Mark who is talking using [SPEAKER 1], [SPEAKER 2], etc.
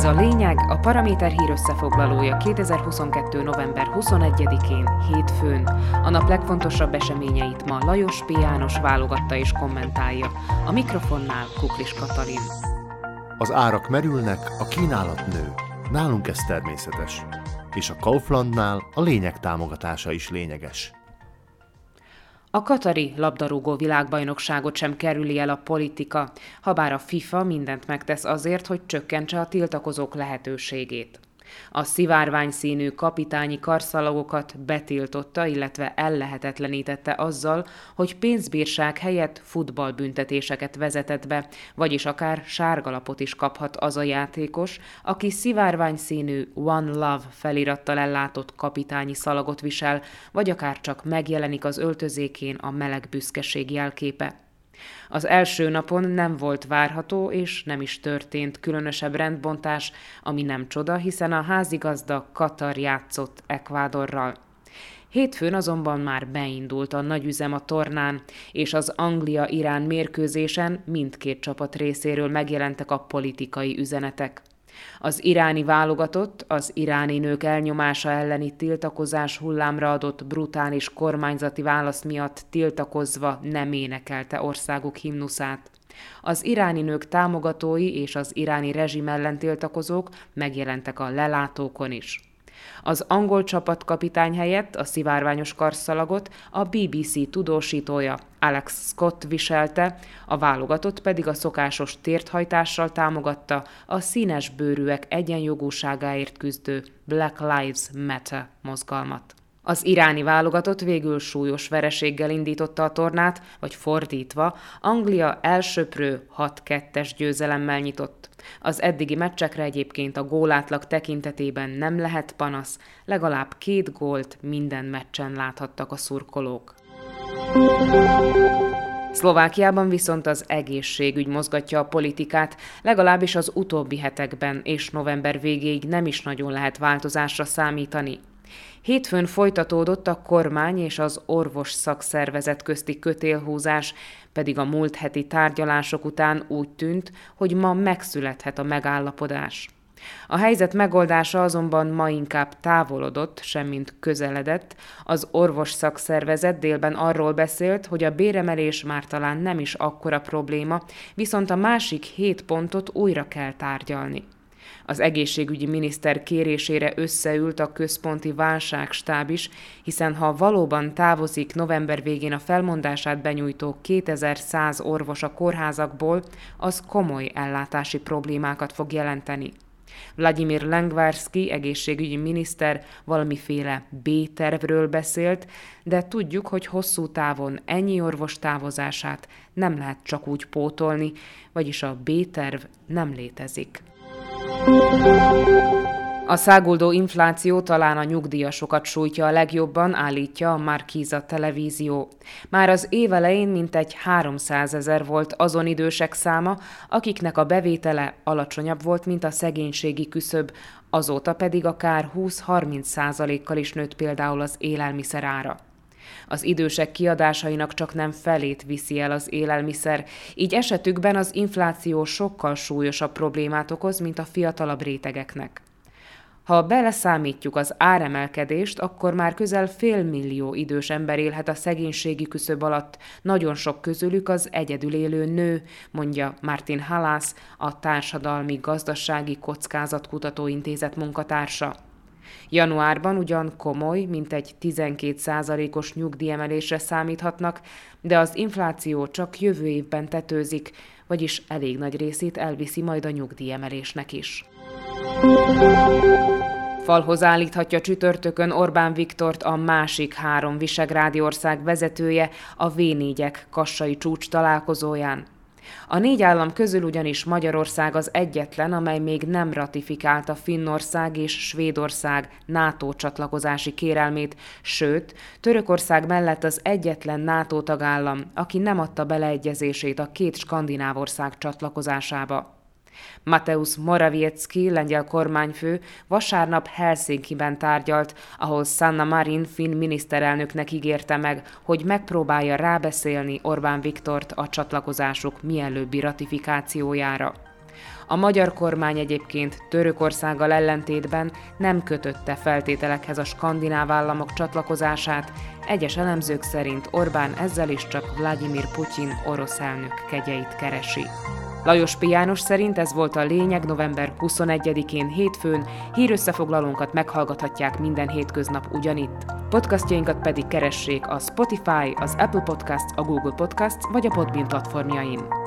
[SPEAKER 1] Ez a lényeg, a Paraméter hír összefoglalója 2022. november 21-én, hétfőn. A nap legfontosabb eseményeit ma Lajos P. János válogatta és kommentálja. A mikrofonnál Kuklis Katalin.
[SPEAKER 2] Az árak merülnek, a kínálat nő. Nálunk ez természetes. És a Kauflandnál a lényeg támogatása is lényeges.
[SPEAKER 1] A Katari labdarúgó világbajnokságot sem kerüli el a politika, habár a FIFA mindent megtesz azért, hogy csökkentse a tiltakozók lehetőségét. A szivárvány színű kapitányi karszalagokat betiltotta, illetve ellehetetlenítette azzal, hogy pénzbírság helyett futballbüntetéseket vezetett be, vagyis akár sárgalapot is kaphat az a játékos, aki szivárvány színű One Love felirattal ellátott kapitányi szalagot visel, vagy akár csak megjelenik az öltözékén a meleg büszkeség jelképe. Az első napon nem volt várható, és nem is történt különösebb rendbontás, ami nem csoda, hiszen a házigazda Katar játszott Ekvádorral. Hétfőn azonban már beindult a nagyüzem a tornán, és az Anglia-Irán mérkőzésen mindkét csapat részéről megjelentek a politikai üzenetek. Az iráni válogatott az iráni nők elnyomása elleni tiltakozás hullámra adott brutális kormányzati válasz miatt tiltakozva nem énekelte országuk himnuszát. Az iráni nők támogatói és az iráni rezsim ellen tiltakozók megjelentek a lelátókon is. Az angol csapatkapitány helyett a szivárványos karszalagot a BBC tudósítója Alex Scott viselte, a válogatott pedig a szokásos térthajtással támogatta a színes bőrűek egyenjogúságáért küzdő Black Lives Matter mozgalmat. Az iráni válogatott végül súlyos vereséggel indította a tornát, vagy fordítva, Anglia elsöprő 6-2-es győzelemmel nyitott. Az eddigi meccsekre egyébként a gólátlag tekintetében nem lehet panasz, legalább két gólt minden meccsen láthattak a szurkolók. Szlovákiában viszont az egészségügy mozgatja a politikát, legalábbis az utóbbi hetekben és november végéig nem is nagyon lehet változásra számítani. Hétfőn folytatódott a kormány és az orvos szakszervezet közti kötélhúzás, pedig a múlt heti tárgyalások után úgy tűnt, hogy ma megszülethet a megállapodás. A helyzet megoldása azonban ma inkább távolodott, semmint közeledett. Az orvos szakszervezet délben arról beszélt, hogy a béremelés már talán nem is akkora probléma, viszont a másik hét pontot újra kell tárgyalni. Az egészségügyi miniszter kérésére összeült a központi válságstáb is, hiszen ha valóban távozik november végén a felmondását benyújtó 2100 orvos a kórházakból, az komoly ellátási problémákat fog jelenteni. Vladimir Lengvarski egészségügyi miniszter valamiféle B-tervről beszélt, de tudjuk, hogy hosszú távon ennyi orvos távozását nem lehet csak úgy pótolni, vagyis a B-terv nem létezik. A száguldó infláció talán a nyugdíjasokat sújtja a legjobban, állítja a Markiza televízió. Már az év elején mintegy 300 ezer volt azon idősek száma, akiknek a bevétele alacsonyabb volt, mint a szegénységi küszöb, azóta pedig akár 20-30 százalékkal is nőtt például az élelmiszer ára. Az idősek kiadásainak csak nem felét viszi el az élelmiszer, így esetükben az infláció sokkal súlyosabb problémát okoz, mint a fiatalabb rétegeknek. Ha beleszámítjuk az áremelkedést, akkor már közel fél millió idős ember élhet a szegénységi küszöb alatt, nagyon sok közülük az egyedül élő nő, mondja Martin Halász, a Társadalmi Gazdasági Kockázatkutató Intézet munkatársa. Januárban ugyan komoly, mint egy 12% os nyugdíjemelésre számíthatnak, de az infláció csak jövő évben tetőzik, vagyis elég nagy részét elviszi majd a nyugdíjemelésnek is. Falhoz állíthatja csütörtökön Orbán Viktort a másik három visegrádi ország vezetője a V4-ek kassai csúcs találkozóján. A négy állam közül ugyanis Magyarország az egyetlen, amely még nem ratifikálta Finnország és Svédország NATO csatlakozási kérelmét, sőt, Törökország mellett az egyetlen NATO tagállam, aki nem adta beleegyezését a két skandináv ország csatlakozásába. Mateusz Morawiecki, lengyel kormányfő, vasárnap Helsinki-ben tárgyalt, ahol Sanna Marin finn miniszterelnöknek ígérte meg, hogy megpróbálja rábeszélni Orbán Viktort a csatlakozásuk mielőbbi ratifikációjára. A magyar kormány egyébként Törökországgal ellentétben nem kötötte feltételekhez a skandináv államok csatlakozását, egyes elemzők szerint Orbán ezzel is csak Vladimir Putyin orosz elnök kegyeit keresi. Lajos P. Szerint ez volt a lényeg november 21-én hétfőn, hírösszefoglalónkat meghallgathatják minden hétköznap ugyanitt. Podcastjainkat pedig keressék a Spotify, az Apple Podcast, a Google Podcast vagy a Podbean platformjain.